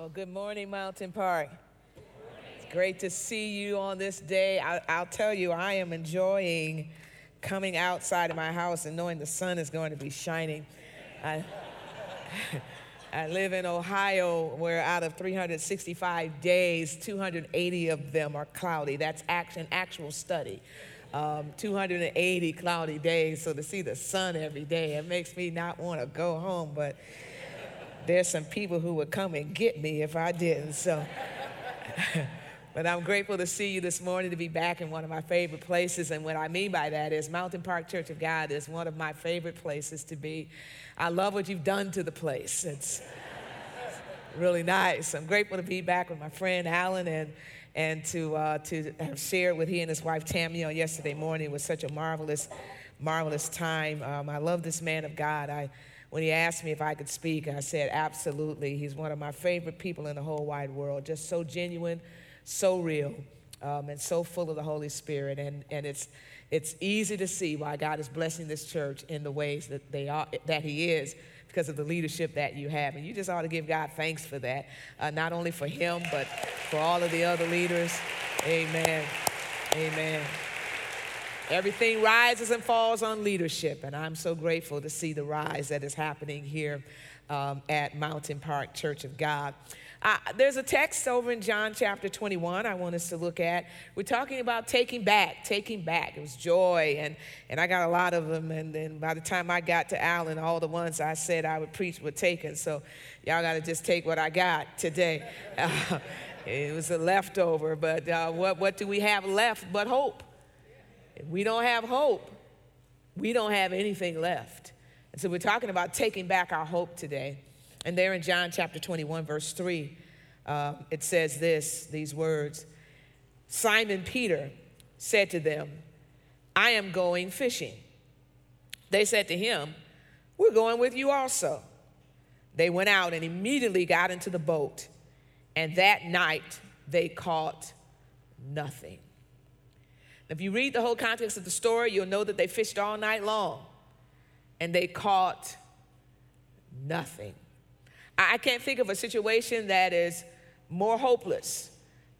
Well, good morning, Mountain Park. It's great to see you on this day. I, I'll tell you, I am enjoying coming outside of my house and knowing the sun is going to be shining. I, I live in Ohio, where out of 365 days, 280 of them are cloudy. That's an actual study. Um, 280 cloudy days, so to see the sun every day, it makes me not want to go home, but there's some people who would come and get me if I didn't. So, but I'm grateful to see you this morning to be back in one of my favorite places. And what I mean by that is Mountain Park Church of God is one of my favorite places to be. I love what you've done to the place. It's really nice. I'm grateful to be back with my friend Alan and and to uh, to have shared with he and his wife Tammy on yesterday morning. It was such a marvelous, marvelous time. Um, I love this man of God. I when he asked me if I could speak, I said, absolutely. He's one of my favorite people in the whole wide world, just so genuine, so real, um, and so full of the Holy Spirit. And, and it's, it's easy to see why God is blessing this church in the ways that, they are, that He is because of the leadership that you have. And you just ought to give God thanks for that, uh, not only for Him, but for all of the other leaders. Amen. Amen. Everything rises and falls on leadership, and I'm so grateful to see the rise that is happening here um, at Mountain Park Church of God. Uh, there's a text over in John chapter 21 I want us to look at. We're talking about taking back, taking back. It was joy, and, and I got a lot of them. And then by the time I got to Allen, all the ones I said I would preach were taken. So y'all got to just take what I got today. Uh, it was a leftover, but uh, what, what do we have left but hope? If we don't have hope, we don't have anything left. And so we're talking about taking back our hope today. And there in John chapter 21, verse 3, uh, it says this, these words Simon Peter said to them, I am going fishing. They said to him, We're going with you also. They went out and immediately got into the boat, and that night they caught nothing. If you read the whole context of the story, you'll know that they fished all night long and they caught nothing. I can't think of a situation that is more hopeless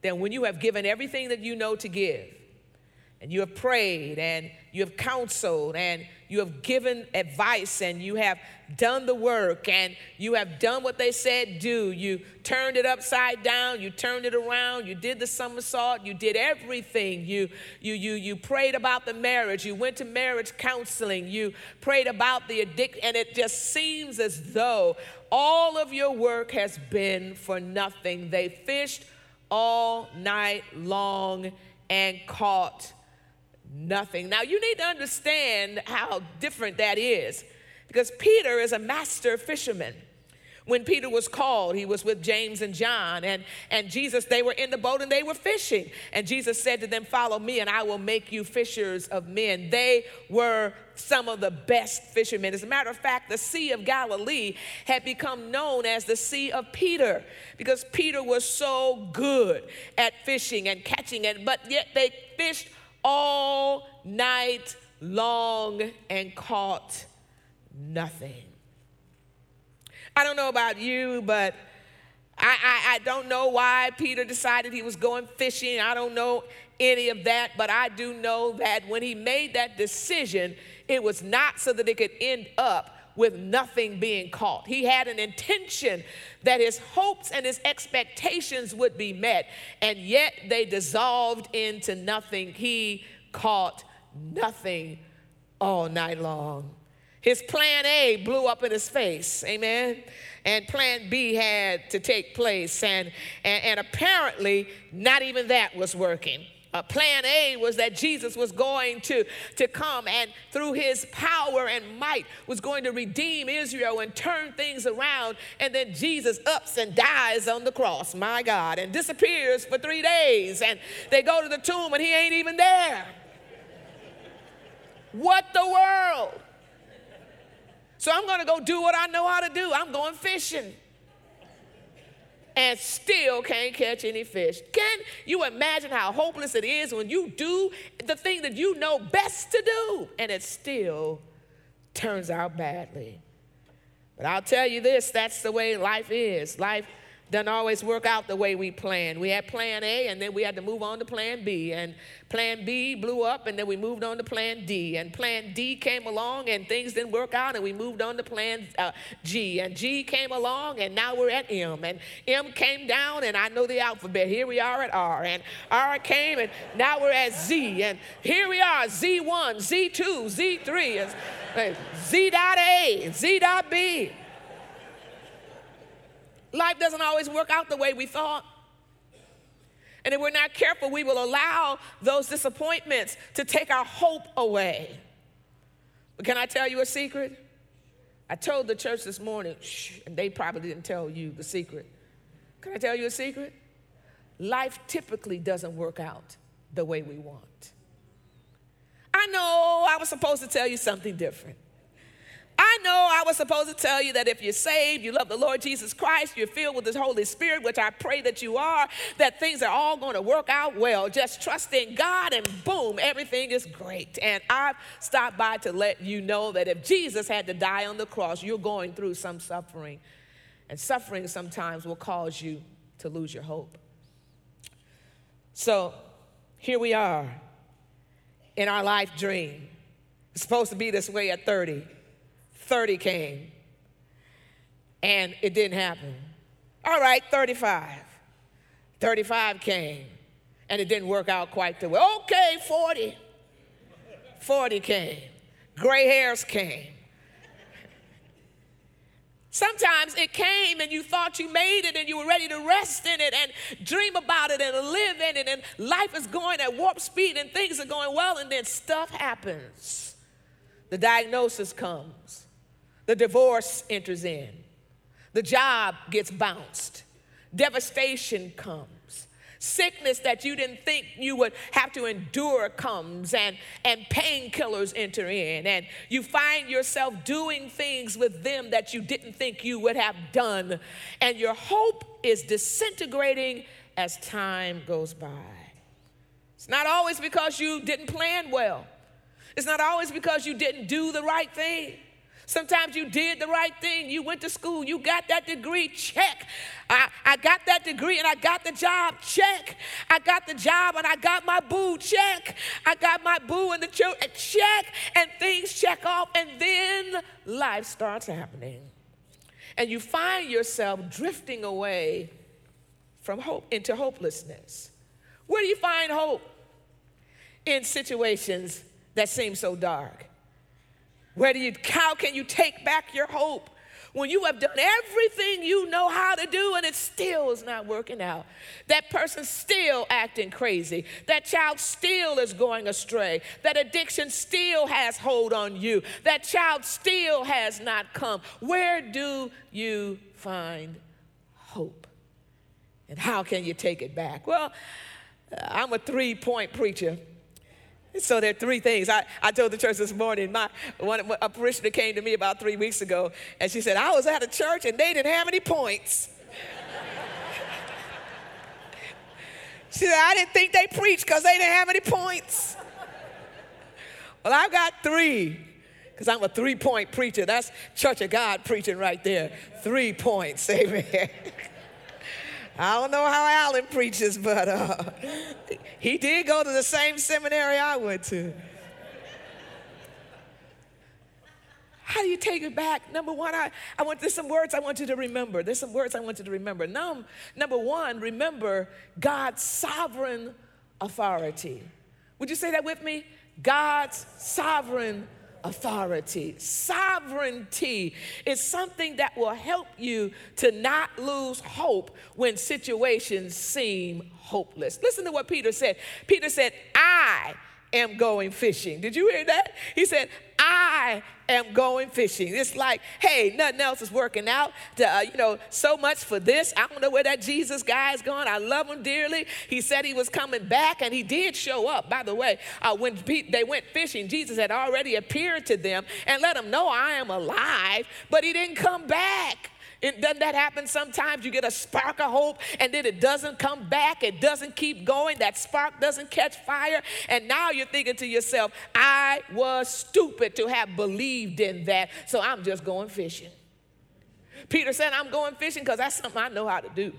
than when you have given everything that you know to give and you have prayed and you have counseled and you have given advice and you have done the work and you have done what they said do. You turned it upside down, you turned it around, you did the somersault, you did everything. You you you you prayed about the marriage, you went to marriage counseling, you prayed about the addiction, and it just seems as though all of your work has been for nothing. They fished all night long and caught nothing. Now, you need to understand how different that is because Peter is a master fisherman. When Peter was called, he was with James and John, and, and Jesus, they were in the boat and they were fishing. And Jesus said to them, Follow me, and I will make you fishers of men. They were some of the best fishermen. As a matter of fact, the Sea of Galilee had become known as the Sea of Peter because Peter was so good at fishing and catching it, but yet they fished all night long and caught nothing. I don't know about you, but I, I, I, don't know why Peter decided he was going fishing. I don't know any of that, but I do know that when he made that decision, it was not so that it could end up with nothing being caught. He had an intention that his hopes and his expectations would be met, and yet they dissolved into nothing. He caught nothing all night long. His plan A blew up in his face, amen? And plan B had to take place, and, and, and apparently, not even that was working. Uh, plan A was that Jesus was going to, to come and through his power and might was going to redeem Israel and turn things around. And then Jesus ups and dies on the cross, my God, and disappears for three days. And they go to the tomb and he ain't even there. What the world? So I'm going to go do what I know how to do. I'm going fishing and still can't catch any fish. Can you imagine how hopeless it is when you do the thing that you know best to do and it still turns out badly? But I'll tell you this that's the way life is. Life doesn't always work out the way we planned. We had plan A and then we had to move on to plan B. And plan B blew up and then we moved on to plan D. And plan D came along and things didn't work out and we moved on to plan uh, G. And G came along and now we're at M. And M came down and I know the alphabet. Here we are at R. And R came and now we're at Z. And here we are, Z1, Z2, Z3, Z dot A, Z dot B. Life doesn't always work out the way we thought. And if we're not careful, we will allow those disappointments to take our hope away. But can I tell you a secret? I told the church this morning, shh, and they probably didn't tell you the secret. Can I tell you a secret? Life typically doesn't work out the way we want. I know I was supposed to tell you something different. I know I was supposed to tell you that if you're saved, you love the Lord Jesus Christ, you're filled with the Holy Spirit, which I pray that you are, that things are all going to work out well. Just trust in God and boom, everything is great. And I've stopped by to let you know that if Jesus had to die on the cross, you're going through some suffering. And suffering sometimes will cause you to lose your hope. So here we are in our life dream. It's supposed to be this way at 30. 30 came and it didn't happen. All right, 35. 35 came and it didn't work out quite the way. Okay, 40. 40 came. Gray hairs came. Sometimes it came and you thought you made it and you were ready to rest in it and dream about it and live in it, and life is going at warp speed and things are going well, and then stuff happens. The diagnosis comes. The divorce enters in. The job gets bounced. Devastation comes. Sickness that you didn't think you would have to endure comes, and, and painkillers enter in, and you find yourself doing things with them that you didn't think you would have done, and your hope is disintegrating as time goes by. It's not always because you didn't plan well, it's not always because you didn't do the right thing. Sometimes you did the right thing. You went to school. You got that degree. Check. I, I got that degree and I got the job. Check. I got the job and I got my boo. Check. I got my boo and the children. Check. And things check off. And then life starts happening. And you find yourself drifting away from hope into hopelessness. Where do you find hope? In situations that seem so dark. Where do you, how can you take back your hope when you have done everything you know how to do and it still is not working out? That person still acting crazy. That child still is going astray. That addiction still has hold on you. That child still has not come. Where do you find hope? And how can you take it back? Well, I'm a three point preacher. So there are three things. I, I told the church this morning, my one a parishioner came to me about three weeks ago, and she said, I was at a church and they didn't have any points. she said, I didn't think they preached because they didn't have any points. well, I've got three, because I'm a three-point preacher. That's Church of God preaching right there. Three points, amen. I don't know how Alan preaches, but uh, he did go to the same seminary I went to. How do you take it back? Number one, I, I want there's some words I want you to remember. There's some words I want you to remember. Num, number one, remember God's sovereign authority. Would you say that with me? God's sovereign authority. Sovereignty is something that will help you to not lose hope when situations seem hopeless. Listen to what Peter said. Peter said, I am going fishing. Did you hear that? He said, I am going fishing. It's like, hey, nothing else is working out. To, uh, you know, so much for this. I don't know where that Jesus guy is going. I love him dearly. He said he was coming back, and he did show up. By the way, uh, when they went fishing, Jesus had already appeared to them and let them know I am alive, but he didn't come back. It, doesn't that happen sometimes? You get a spark of hope and then it doesn't come back, it doesn't keep going, that spark doesn't catch fire. And now you're thinking to yourself, I was stupid to have believed in that, so I'm just going fishing. Peter said, I'm going fishing because that's something I know how to do.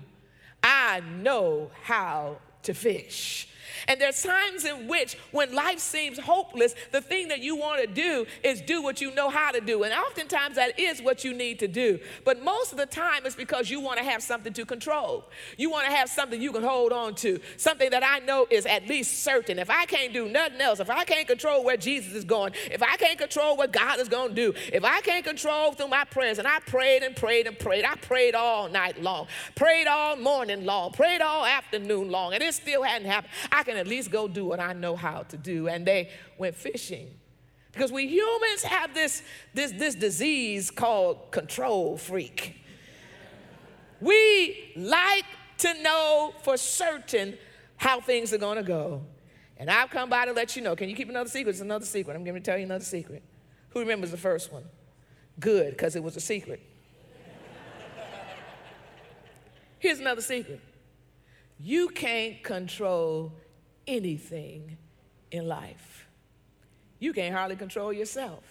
I know how to fish. And there's times in which, when life seems hopeless, the thing that you want to do is do what you know how to do. And oftentimes that is what you need to do. But most of the time it's because you want to have something to control. You want to have something you can hold on to, something that I know is at least certain. If I can't do nothing else, if I can't control where Jesus is going, if I can't control what God is going to do, if I can't control through my prayers, and I prayed and prayed and prayed, I prayed all night long, prayed all morning long, prayed all afternoon long, and it still hadn't happened. I can at least go do what I know how to do. And they went fishing. Because we humans have this, this, this disease called control freak. We like to know for certain how things are to go. And I've come by to let you know. Can you keep another secret? It's another secret. I'm to tell you another secret. Who remembers the first one? Good, because it was a secret. Here's another secret you can't control anything in life. You can't hardly control yourself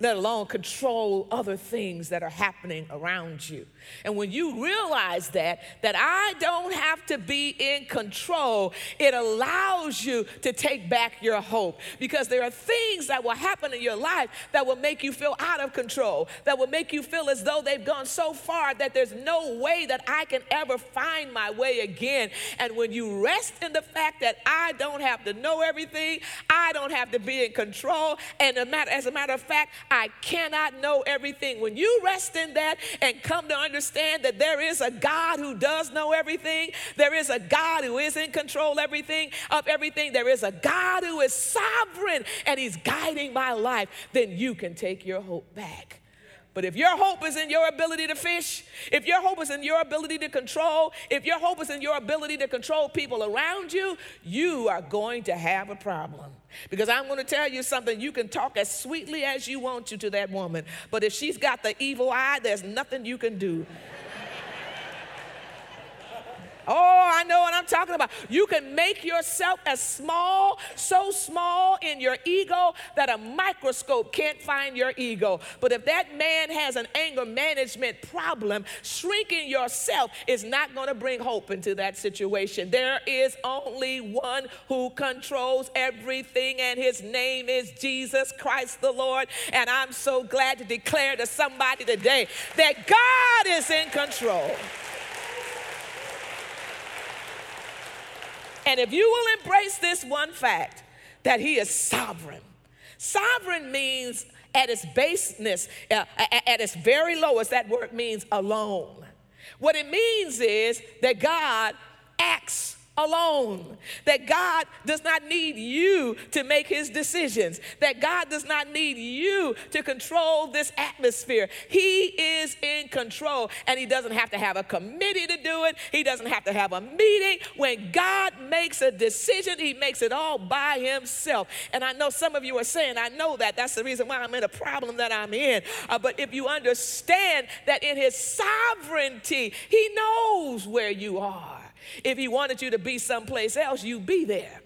let alone control other things that are happening around you. And when you realize that, that I don't have to be in control, it allows you to take back your hope because there are things that will happen in your life that will make you feel out of control, that will make you feel as though they've gone so far that there's no way that I can ever find my way again. And when you rest in the fact that I don't have to know everything, I don't have to be in control, and as a matter of fact, I cannot know everything. When you rest in that and come to understand that there is a God who does know everything, there is a God who is in control everything of everything, there is a God who is sovereign and he's guiding my life, then you can take your hope back. But if your hope is in your ability to fish, if your hope is in your ability to control, if your hope is in your ability to control people around you, you are going to have a problem. Because I'm going to tell you something, you can talk as sweetly as you want to to that woman, but if she's got the evil eye, there's nothing you can do. Oh, I know what I'm talking about. You can make yourself as small, so small in your ego that a microscope can't find your ego. But if that man has an anger management problem, shrinking yourself is not going to bring hope into that situation. There is only one who controls everything, and his name is Jesus Christ the Lord. And I'm so glad to declare to somebody today that God is in control. And if you will embrace this one fact, that He is sovereign. Sovereign means at its baseness, uh, at its very lowest, that word means alone. What it means is that God acts alone. That God does not need you to make his decisions. That God does not need you to control this atmosphere. He is in control and he doesn't have to have a committee to do it. He doesn't have to have a meeting. When God makes a decision, he makes it all by himself. And I know some of you are saying, I know that. That's the reason why I'm in a problem that I'm in. Uh, but if you understand that in his sovereignty, he knows where you are. If he wanted you to be someplace else, you'd be there.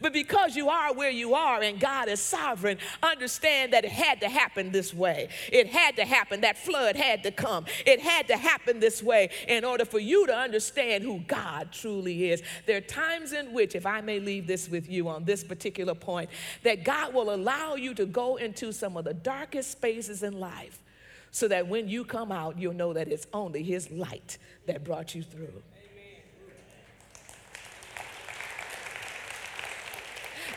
But because you are where you are and God is sovereign, understand that it had to happen this way. It had to happen. That flood had to come. It had to happen this way in order for you to understand who God truly is. There are times in which, if I may leave this with you on this particular point, that God will allow you to go into some of the darkest spaces in life so that when you come out, you'll know that it's only His light that brought you through.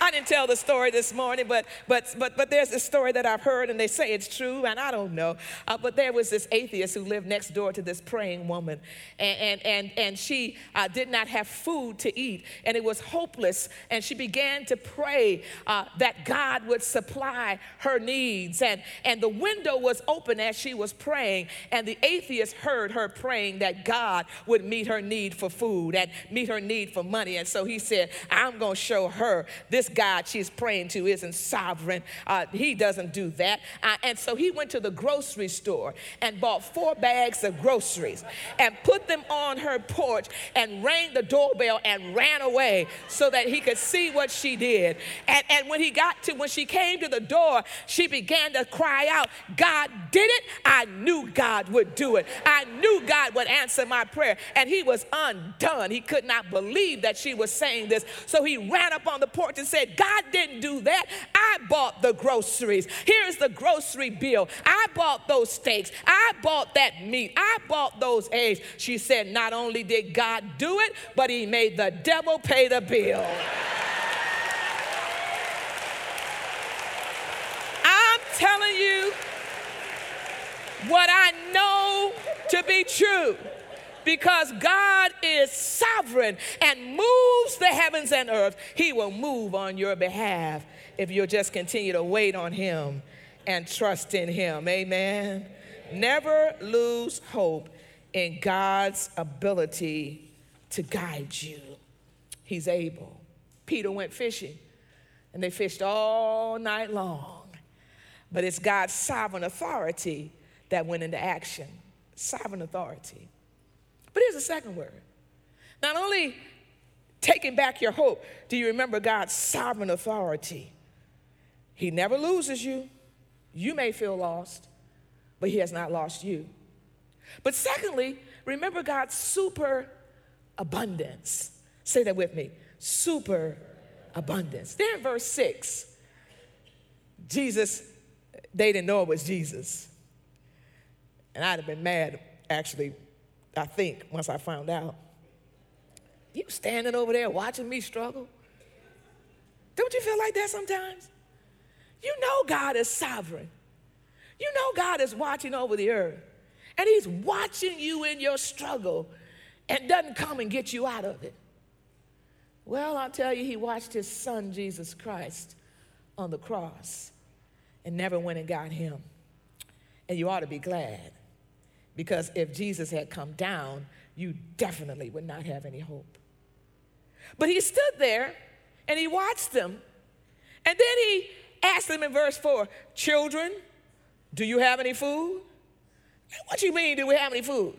I didn't tell the story this morning, but but but but there's a story that I've heard, and they say it's true, and I don't know. Uh, but there was this atheist who lived next door to this praying woman, and and and, and she uh, did not have food to eat, and it was hopeless. And she began to pray uh, that God would supply her needs, and and the window was open as she was praying, and the atheist heard her praying that God would meet her need for food and meet her need for money, and so he said, "I'm going to show her this." God she's praying to isn't sovereign. Uh, he doesn't do that. Uh, and so he went to the grocery store and bought four bags of groceries and put them on her porch and rang the doorbell and ran away so that he could see what she did. And, and when he got to, when she came to the door, she began to cry out, God did it. I knew God would do it. I knew God would answer my prayer. And he was undone. He could not believe that she was saying this. So he ran up on the porch and said, God didn't do that. I bought the groceries. Here's the grocery bill. I bought those steaks. I bought that meat. I bought those eggs. She said, Not only did God do it, but he made the devil pay the bill. I'm telling you what I know to be true because God is sovereign and moves the heavens and earth. He will move on your behalf if you'll just continue to wait on Him and trust in Him. Amen. Never lose hope in God's ability to guide you. He's able. Peter went fishing and they fished all night long. But it's God's sovereign authority that went into action. Sovereign authority. But here's the second word. Not only taking back your hope, do you remember God's sovereign authority? He never loses you. You may feel lost, but He has not lost you. But secondly, remember God's super abundance. Say that with me super abundance. There in verse 6, Jesus, they didn't know it was Jesus. And I'd have been mad, actually, I think, once I found out. You standing over there watching me struggle? Don't you feel like that sometimes? You know God is sovereign. You know God is watching over the earth. And He's watching you in your struggle and doesn't come and get you out of it. Well, I'll tell you, He watched His Son, Jesus Christ, on the cross and never went and got Him. And you ought to be glad because if Jesus had come down, you definitely would not have any hope. But he stood there and he watched them. And then he asked them in verse 4 Children, do you have any food? What do you mean, do we have any food?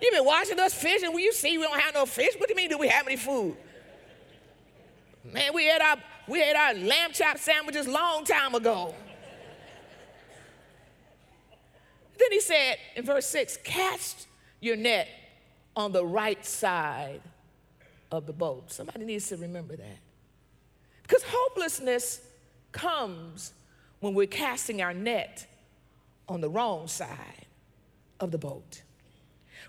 You've been watching us fish, and you see we don't have no fish, what do you mean, do we have any food? Man, we had our, we ate our lamb chop sandwiches long time ago. Then he said in verse 6 cast your net on the right side of the boat. Somebody needs to remember that. Because hopelessness comes when we're casting our net on the wrong side of the boat.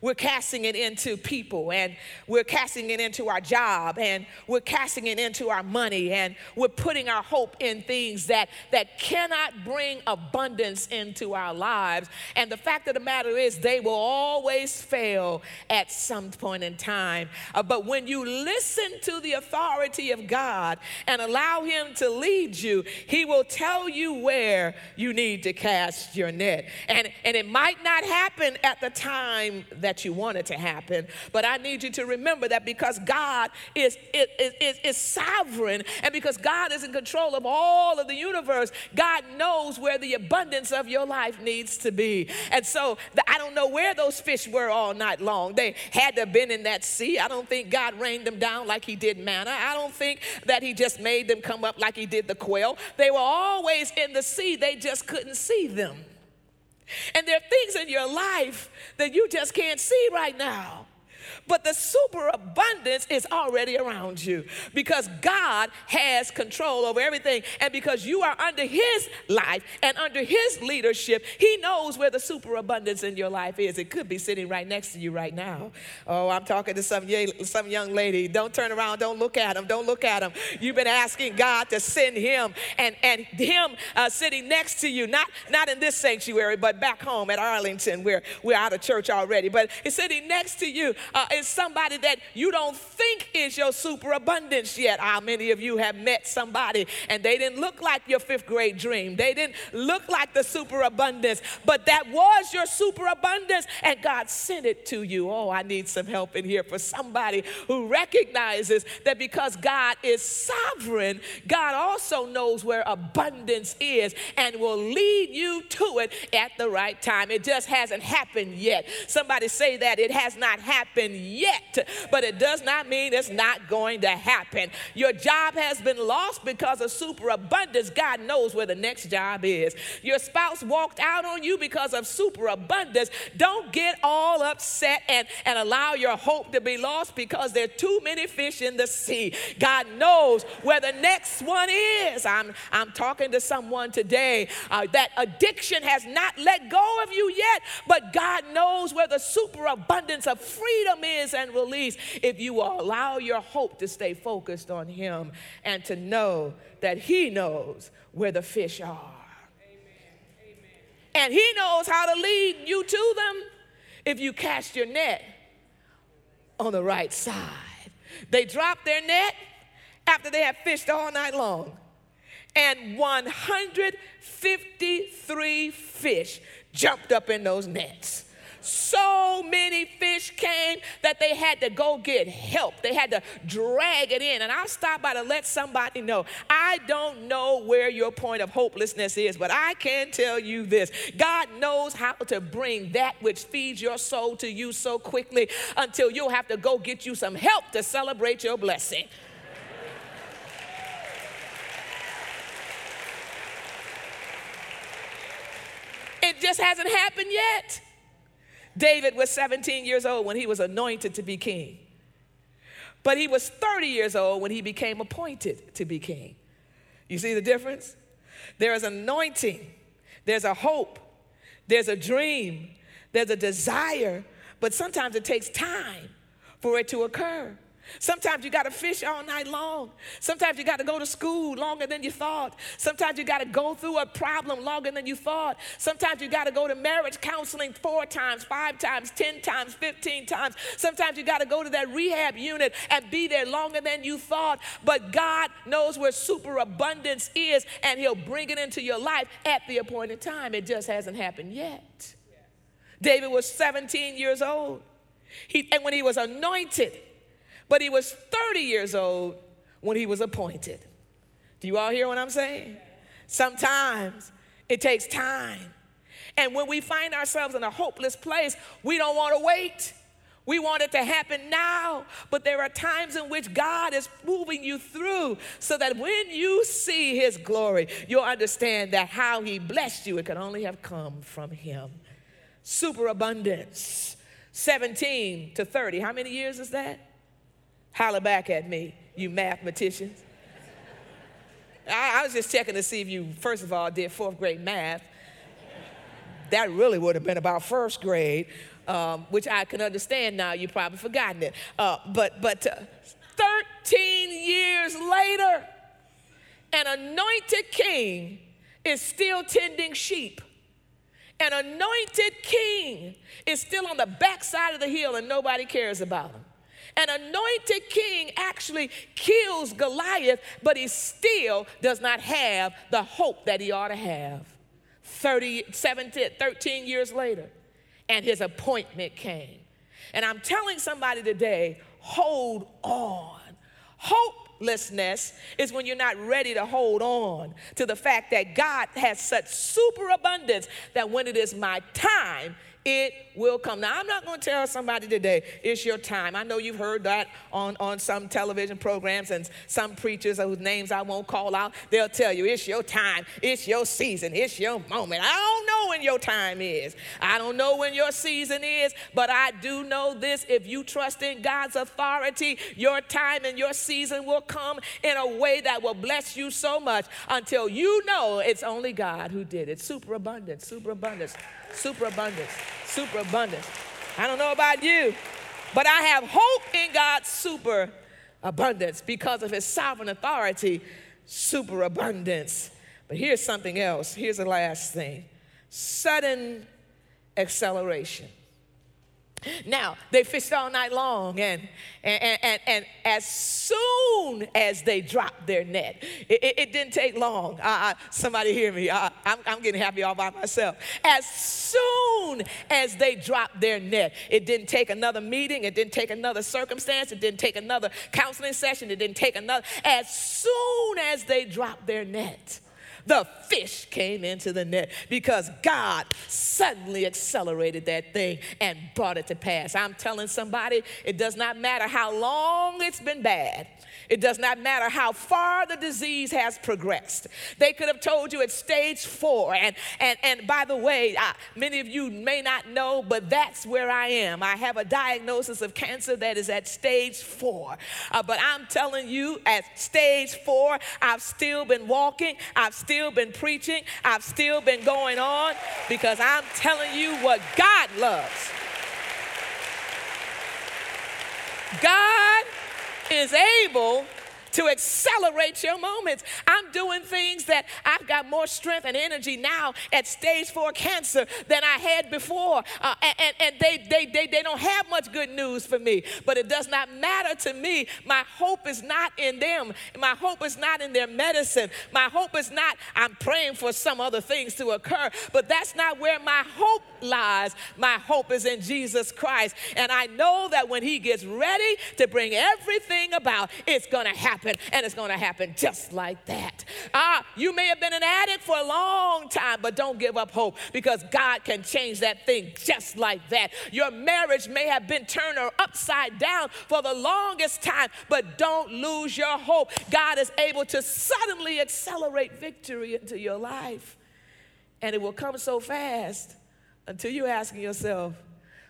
We're casting it into people and we're casting it into our job and we're casting it into our money and we're putting our hope in things that, that cannot bring abundance into our lives. And the fact of the matter is, they will always fail at some point in time. Uh, but when you listen to the authority of God and allow Him to lead you, He will tell you where you need to cast your net. And, and it might not happen at the time that that you want it to happen. But I need you to remember that because God is, is, is, is sovereign and because God is in control of all of the universe, God knows where the abundance of your life needs to be. And so the, I don't know where those fish were all night long. They had to have been in that sea. I don't think God rained them down like he did manna. I don't think that he just made them come up like he did the quail. They were always in the sea, they just couldn't see them. And there are things in your life that you just can't see right now but the superabundance is already around you because God has control over everything. And because you are under His life and under His leadership, He knows where the superabundance in your life is. It could be sitting right next to you right now. Oh, I'm talking to some, some young lady. Don't turn around. Don't look at him. Don't look at him. You've been asking God to send Him and, and Him uh, sitting next to you, not, not in this sanctuary, but back home at Arlington. We're, we're out of church already, but He's sitting next to you. Uh, uh, is somebody that you don't think is your superabundance yet. How many of you have met somebody and they didn't look like your fifth grade dream? They didn't look like the superabundance, but that was your superabundance, and God sent it to you. Oh, I need some help in here for somebody who recognizes that because God is sovereign, God also knows where abundance is and will lead you to it at the right time. It just hasn't happened yet. Somebody say that it has not happened yet, but it does not mean it's not going to happen. Your job has been lost because of superabundance. God knows where the next job is. Your spouse walked out on you because of superabundance. Don't get all upset and, and allow your hope to be lost because there are too many fish in the sea. God knows where the next one is. I'm, I'm talking to someone today uh, that addiction has not let go of you yet, but God knows where the superabundance of freedom is and release if you will allow your hope to stay focused on Him and to know that He knows where the fish are. And He knows how to lead you to them if you cast your net on the right side. They dropped their net after they had fished all night long. And 153 fish jumped up in those nets. So many fish came that they had to go get help. They had to drag it in. And I'll stop by to let somebody know I don't know where your point of hopelessness is, but I can tell you this God knows how to bring that which feeds your soul to you so quickly until you'll have to go get you some help to celebrate your blessing. It just hasn't happened yet. David was 17 years old when he was anointed to be king. But he was 30 years old when he became appointed to be king. You see the difference? There is anointing, there's a hope, there's a dream, there's a desire, but sometimes it takes time for it to occur. Sometimes you got to fish all night long. Sometimes you got to go to school longer than you thought. Sometimes you got to go through a problem longer than you thought. Sometimes you got to go to marriage counseling four times, five times, 10 times, 15 times. Sometimes you got to go to that rehab unit and be there longer than you thought. But God knows where superabundance is and He'll bring it into your life at the appointed time. It just hasn't happened yet. David was 17 years old. He, and when he was anointed, but he was 30 years old when he was appointed. Do you all hear what I'm saying? Sometimes it takes time. And when we find ourselves in a hopeless place, we don't want to wait. We want it to happen now, but there are times in which God is moving you through so that when you see His glory, you'll understand that how He blessed you, it could only have come from Him. Superabundance, 17 to 30. How many years is that? Holler back at me, you mathematicians. I, I, was just checking to see if you, first of all, did fourth grade math. That really would have been about first grade, um, which I can understand now. You've probably forgotten it. Uh, but but uh, 13 years later, an anointed king is still tending sheep. An anointed king is still on the backside of the hill and nobody cares about him. An anointed king actually kills Goliath, but he still does not have the hope that he ought to have. 30, 17, 13 years later, and his appointment came. And I'm telling somebody today hold on. Hopelessness is when you're not ready to hold on to the fact that God has such superabundance that when it is my time, it will come. Now, I'm not going to tell somebody today, it's your time. I know you've heard that on, on some television programs and some preachers whose names I won't call out. They'll tell you, it's your time, it's your season, it's your moment. I don't know when your time is. I don't know when your season is, but I do know this if you trust in God's authority, your time and your season will come in a way that will bless you so much until you know it's only God who did it. Superabundance, superabundance superabundance, superabundance. I don't know about you, but I have hope in God's superabundance because of his sovereign authority, superabundance. But here's something else. Here's the last thing sudden acceleration. Now, they fished all night long, and, and, and, and as soon as they dropped their net, it, it, it didn't take long. Uh, somebody hear me. Uh, I'm, I'm getting happy all by myself. As soon as they dropped their net, it didn't take another meeting, it didn't take another circumstance, it didn't take another counseling session, it didn't take another. As soon as they dropped their net, the fish came into the net because God suddenly accelerated that thing and brought it to pass. I'm telling somebody, it does not matter how long it's been bad. It does not matter how far the disease has progressed. They could have told you it's stage four. And, and, and by the way, I, many of you may not know, but that's where I am. I have a diagnosis of cancer that is at stage four. Uh, but I'm telling you, at stage four, I've still been walking, I've still been preaching, I've still been going on because I'm telling you what God loves. God is able to accelerate your moments. I'm doing things that I've got more strength and energy now at stage four cancer than I had before. Uh, and and they, they, they, they don't have much good news for me, but it does not matter to me. My hope is not in them. My hope is not in their medicine. My hope is not, I'm praying for some other things to occur, but that's not where my hope lies. My hope is in Jesus Christ. And I know that when He gets ready to bring everything about, it's going to happen happen, and it's going to happen just like that. Ah, you may have been an addict for a long time, but don't give up hope because God can change that thing just like that. Your marriage may have been turned upside down for the longest time, but don't lose your hope. God is able to suddenly accelerate victory into your life, and it will come so fast until you're asking yourself,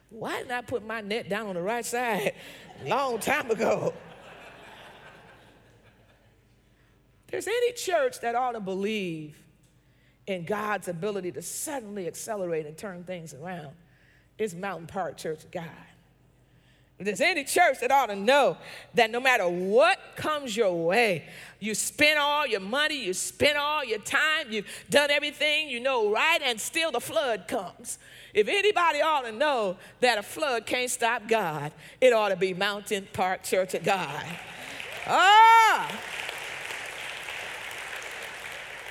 why didn't I put my net down on the right side long time ago? There's any church that ought to believe in God's ability to suddenly accelerate and turn things around, it's Mountain Park Church of God. If there's any church that ought to know that no matter what comes your way, you spend all your money, you spend all your time, you've done everything you know right, and still the flood comes. If anybody ought to know that a flood can't stop God, it ought to be Mountain Park Church of God. Ah!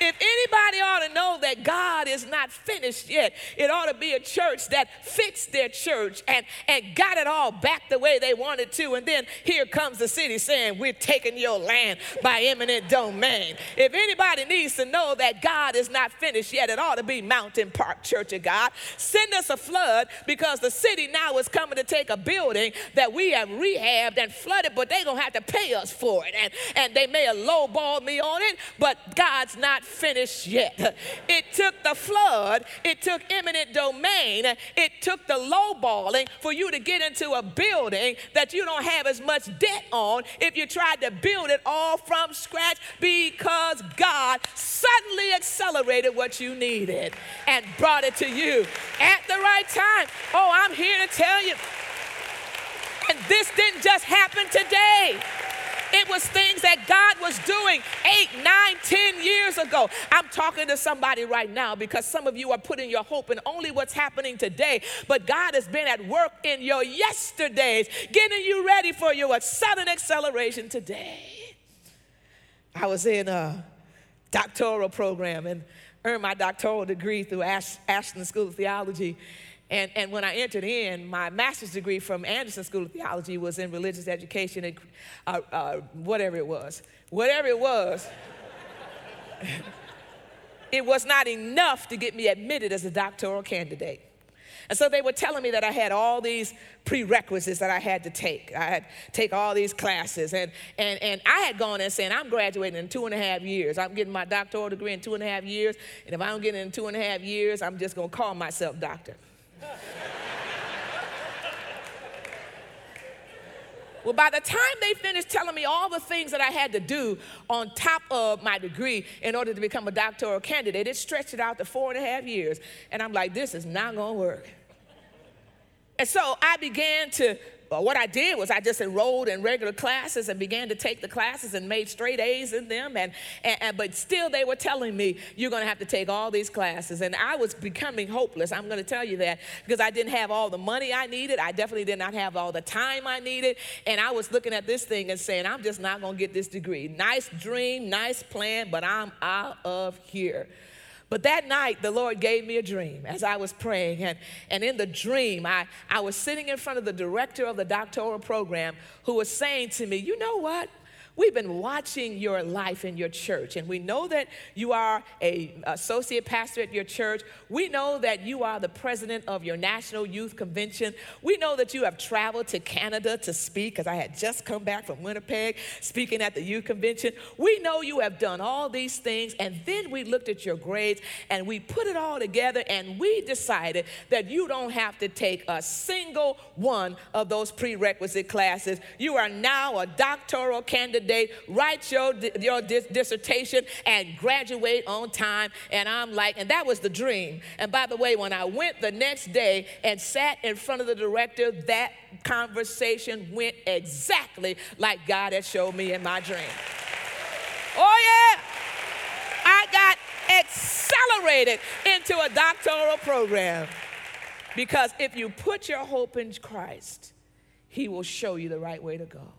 If anybody ought to know that God is not finished yet, it ought to be a church that fixed their church and, and got it all back the way they wanted to. And then here comes the city saying, We're taking your land by eminent domain. If anybody needs to know that God is not finished yet, it ought to be Mountain Park Church of God. Send us a flood because the city now is coming to take a building that we have rehabbed and flooded, but they're going to have to pay us for it. And, and they may have lowballed me on it, but God's not finished yet. It took the flood, it took eminent domain, it took the lowballing for you to get into a building that you don't have as much debt on if you tried to build it all from scratch because God suddenly accelerated what you needed and brought it to you at the right time. Oh, I'm here to tell you. And this didn't just happen today. It was things that God was doing eight, nine, ten years ago. I'm talking to somebody right now because some of you are putting your hope in only what's happening today, but God has been at work in your yesterdays, getting you ready for your sudden acceleration today. I was in a doctoral program and earned my doctoral degree through Ash- Ashland School of Theology. And, and when I entered in, my master's degree from Anderson School of Theology was in religious education and uh, uh, whatever it was. Whatever it was, it was not enough to get me admitted as a doctoral candidate. And so they were telling me that I had all these prerequisites that I had to take. I had to take all these classes. And, and, and I had gone and saying, I'm graduating in two and a half years. I'm getting my doctoral degree in two and a half years. And if I don't get it in two and a half years, I'm just going to call myself doctor. Well, by the time they finished telling me all the things that I had to do on top of my degree in order to become a doctoral candidate, it stretched it out to four and a half years. And I'm like, this is not going to work. And so I began to uh, what I did was I just enrolled in regular classes and began to take the classes and made straight A's in them. And, and, and but still, they were telling me, you're going to have to take all these classes. And I was becoming hopeless. I'm going to tell you that because I didn't have all the money I needed. I definitely did not have all the time I needed. And I was looking at this thing and saying, I'm just not going to get this degree. Nice dream, nice plan, but I'm out of here. But that night, the Lord gave me a dream as I was praying. And, and in the dream, I, I was sitting in front of the director of the doctoral program who was saying to me, You know what? We've been watching your life in your church, and we know that you are a associate pastor at your church. We know that you are the president of your national youth convention. We know that you have traveled to Canada to speak, because I had just come back from Winnipeg speaking at the youth convention. We know you have done all these things, and then we looked at your grades and we put it all together, and we decided that you don't have to take a single one of those prerequisite classes. You are now a doctoral candidate date, write your, your dis- dissertation, and graduate on time. And I'm like, and that was the dream. And by the way, when I went the next day and sat in front of the director, that conversation went exactly like God had showed me in my dream. Oh, yeah. I got accelerated into a doctoral program. Because if you put your hope in Christ, He will show you the right way to go.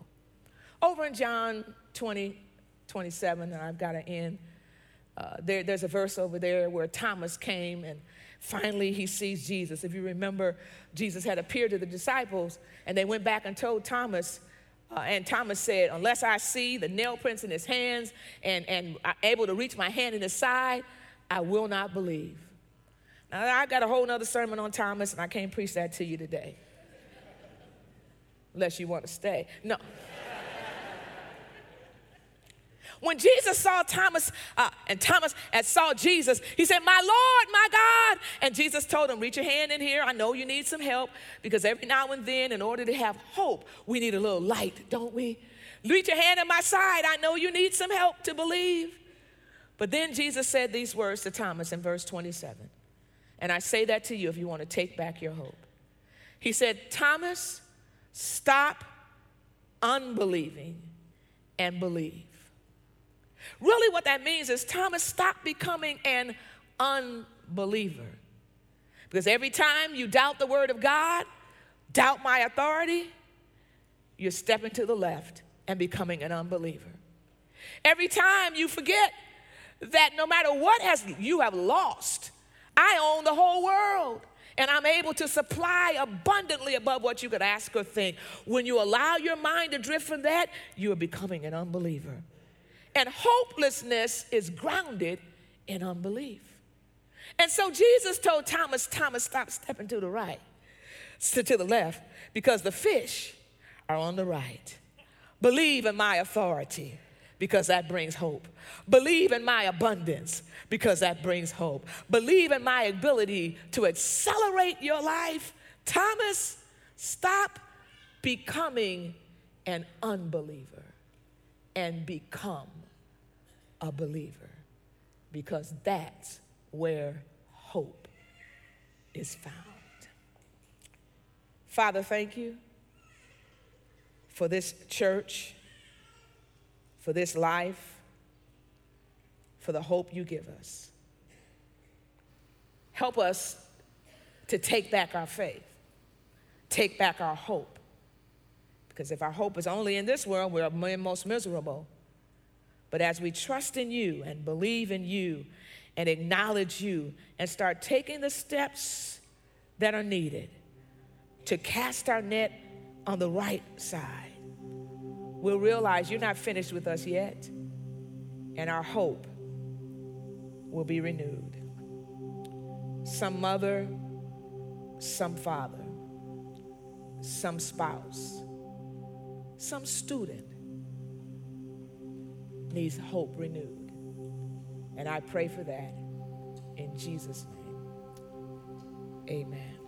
Over in John 20, 27, and I've got to end, uh, there, there's a verse over there where Thomas came and finally he sees Jesus. If you remember, Jesus had appeared to the disciples, and they went back and told Thomas, uh, and Thomas said, Unless I see the nail prints in his hands and, and I'm able to reach my hand in his side, I will not believe. Now, I got a whole nother sermon on Thomas, and I can't preach that to you today. Unless you want to stay. No. When Jesus saw Thomas, uh, and Thomas saw Jesus, he said, My Lord, my God. And Jesus told him, Reach your hand in here. I know you need some help because every now and then, in order to have hope, we need a little light, don't we? Reach your hand at my side. I know you need some help to believe. But then Jesus said these words to Thomas in verse 27. And I say that to you if you want to take back your hope. He said, Thomas, stop unbelieving and believe. Really, what that means is Thomas stopped becoming an unbeliever. Because every time you doubt the word of God, doubt my authority, you're stepping to the left and becoming an unbeliever. Every time you forget that no matter what has you have lost, I own the whole world and I'm able to supply abundantly above what you could ask or think. When you allow your mind to drift from that, you are becoming an unbeliever. And hopelessness is grounded in unbelief. And so Jesus told Thomas, Thomas, stop stepping to the right, to, to the left, because the fish are on the right. Believe in my authority because that brings hope. Believe in my abundance because that brings hope. Believe in my ability to accelerate your life. Thomas, stop becoming an unbeliever and become a believer because that's where hope is found. Father, thank you for this church, for this life, for the hope you give us. Help us to take back our faith, take back our hope. Because if our hope is only in this world, we're most miserable. But as we trust in you and believe in you and acknowledge you and start taking the steps that are needed to cast our net on the right side, we'll realize you're not finished with us yet, and our hope will be renewed. Some mother, some father, some spouse, some student needs hope renewed. And I pray for that in Jesus' name. Amen.